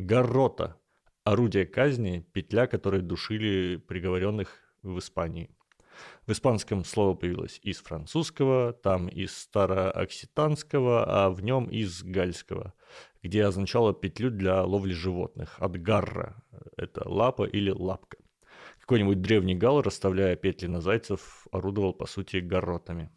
Гаррота – орудие казни, петля, которой душили приговоренных в Испании. В испанском слово появилось из французского, там из староокситанского, а в нем из гальского, где означало петлю для ловли животных, от гарра – это лапа или лапка. Какой-нибудь древний гал, расставляя петли на зайцев, орудовал, по сути, горотами.